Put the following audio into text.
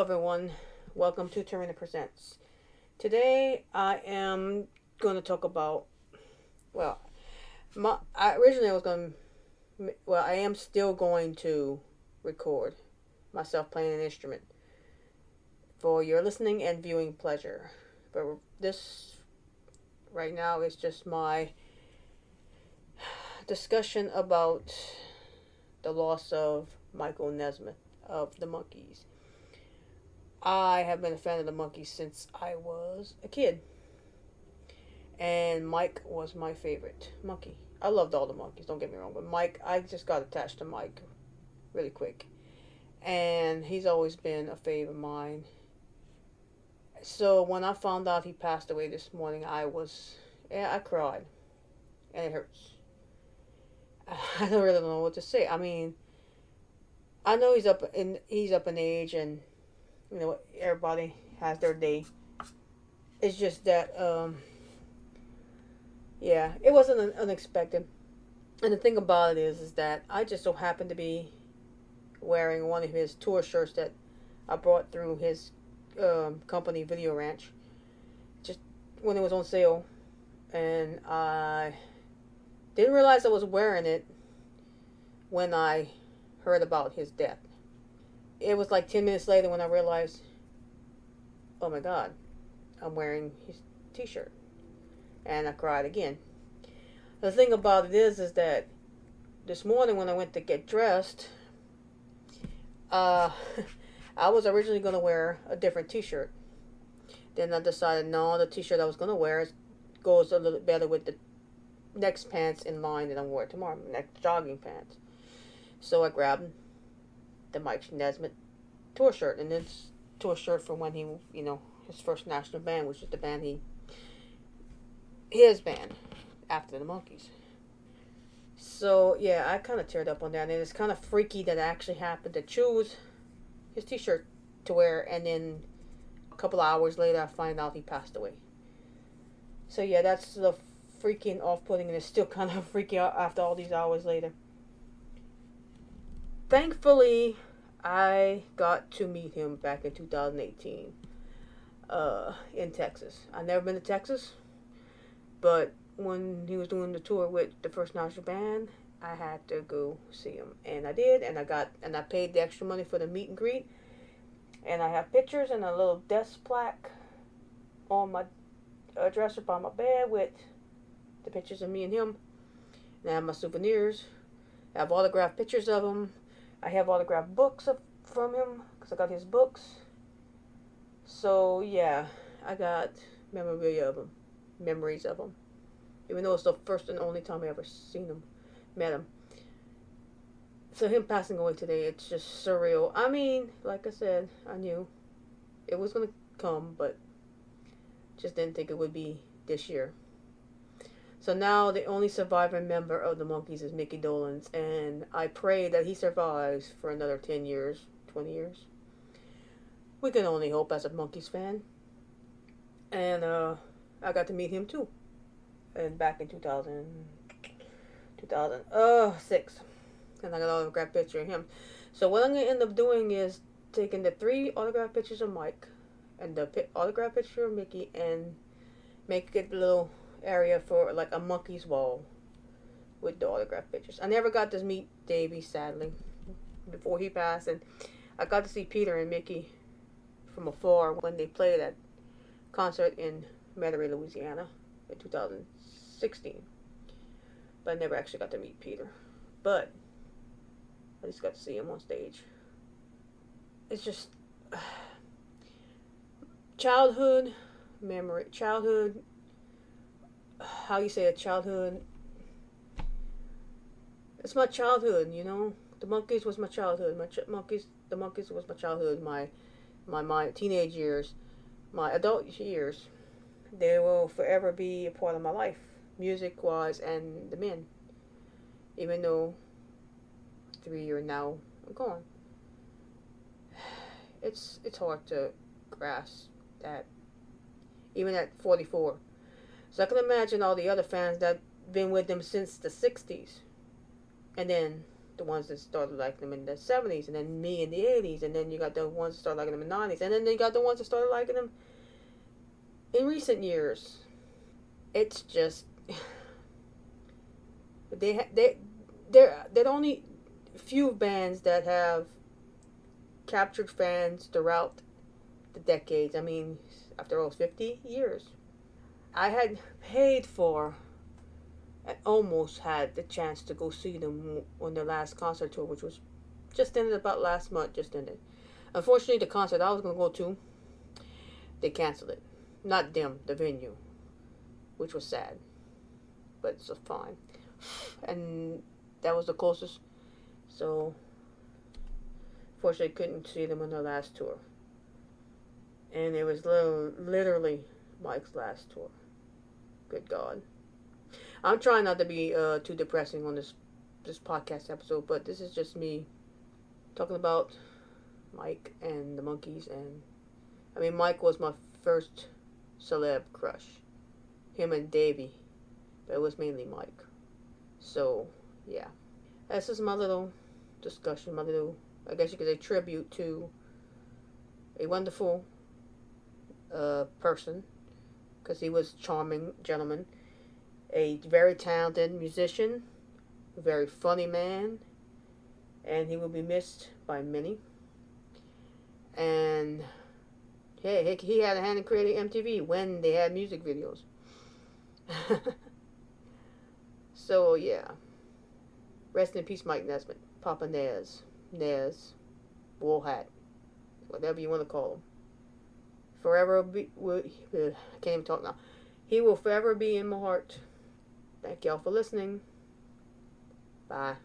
Everyone. Welcome to Tarina Presents. Today, I am going to talk about. Well, my I originally I was going. Well, I am still going to record myself playing an instrument for your listening and viewing pleasure. But this right now is just my discussion about the loss of Michael Nesmith of the Monkees. I have been a fan of the Monkees since I was a kid. And Mike was my favorite Monkee. I loved all the Monkees, don't get me wrong, but Mike, I just got attached to Mike really quick. And he's always been a favorite of mine. So when I found out he passed away this morning, I was, yeah, I cried. And it hurts. I don't really know what to say. I mean, I know he's up in he's up in age, and you know everybody has their day. It's just that, um, yeah, it wasn't unexpected. And the thing about it is, is that I just so happened to be wearing one of his tour shirts that I brought through his um, company, Videoranch, just when it was on sale, and I didn't realize I was wearing it when I heard about his death. It was like 10 minutes later when I realized, oh my God, I'm wearing his t shirt. And I cried again. The thing about it is, is that this morning when I went to get dressed, uh, I was originally going to wear a different t shirt. Then I decided, no, the t shirt I was going to wear goes a little better with the next pants in line that I'm wearing tomorrow, next jogging pants. So I grabbed the Mike Nesmith tour shirt, and it's tour shirt from when he, you know, his first national band, which is the band he, his band, after the Monkees. So yeah, I kind of teared up on that, and it's kind of freaky that I actually happened to choose his T-shirt to wear, and then a couple hours later, I find out he passed away. So yeah, that's the freaking off-putting, and it's still kind of freaky after all these hours later thankfully, I got to meet him back in 2018 uh, in Texas. I've never been to Texas, but when he was doing the tour with the First National Band, I had to go see him, and I did, and I got and I paid the extra money for the meet and greet, and I have pictures and a little desk plaque on my uh, dresser by my bed with the pictures of me and him, and I have my souvenirs. I have autographed pictures of him I have autographed books of, from him because I got his books. So yeah, I got memorabilia of him, memories of him. Even though it's the first and only time I ever seen him, met him. So him passing away today, it's just surreal. I mean, like I said, I knew it was gonna come, but just didn't think it would be this year. So now the only surviving member of the Monkees is Mickey Dolenz, and I pray that he survives for another 10 years, 20 years. We can only hope as a Monkees fan. And uh, I got to meet him too. And back in 2000, 2006. And I got an autograph picture of him. So what I'm going to end up doing is taking the three autograph pictures of Mike and the autograph picture of Mickey and make it a little area for like a Monkees wall with the autograph pictures. I never got to meet Davey, sadly, before he passed, and I got to see Peter and Mickey from afar when they played at concert in Metairie, Louisiana, in 2016. But I never actually got to meet Peter. But I just got to see him on stage. It's just childhood memory, childhood how you say a childhood. It's my childhood, you know. The Monkees was my childhood. My ch- Monkees, the Monkees was my childhood. My, my, my teenage years, my adult years. They will forever be a part of my life, music wise, and the men. Even though three years now gone. It's it's hard to grasp that. Even at 44 so I can imagine all the other fans that been with them since the 60s. And then the ones that started liking them in the 70s, and then me in the 80s, and then you got the ones that started liking them in the 90s, and then you got the ones that started liking them in recent years. It's just they they they're they're the only few bands that have captured fans throughout the decades. I mean, after all, 50 years. I had paid for and almost had the chance to go see them on their last concert tour, which was just ended about last month, just ended. Unfortunately, the concert I was going to go to, they canceled it. Not them, the venue, which was sad, but it's fine. And that was the closest. So, fortunately, couldn't see them on their last tour. And it was literally Mike's last tour. Good God. I'm trying not to be uh, too depressing on this this podcast episode, but this is just me talking about Mike and the Monkees. And I mean, Mike was my first celeb crush. Him and Davey, but it was mainly Mike. So yeah, this is my little discussion, my little I guess you could say tribute to a wonderful uh, person because he was a charming gentleman, a very talented musician, a very funny man, and he will be missed by many. And hey, he had a hand in creating MTV when they had music videos. so yeah, rest in peace, Mike Nesmith, Papa Nez, Nez, Wool Hat, whatever you want to call him forever be. Will, I can't even talk now. He will forever be in my heart. Thank y'all for listening. Bye.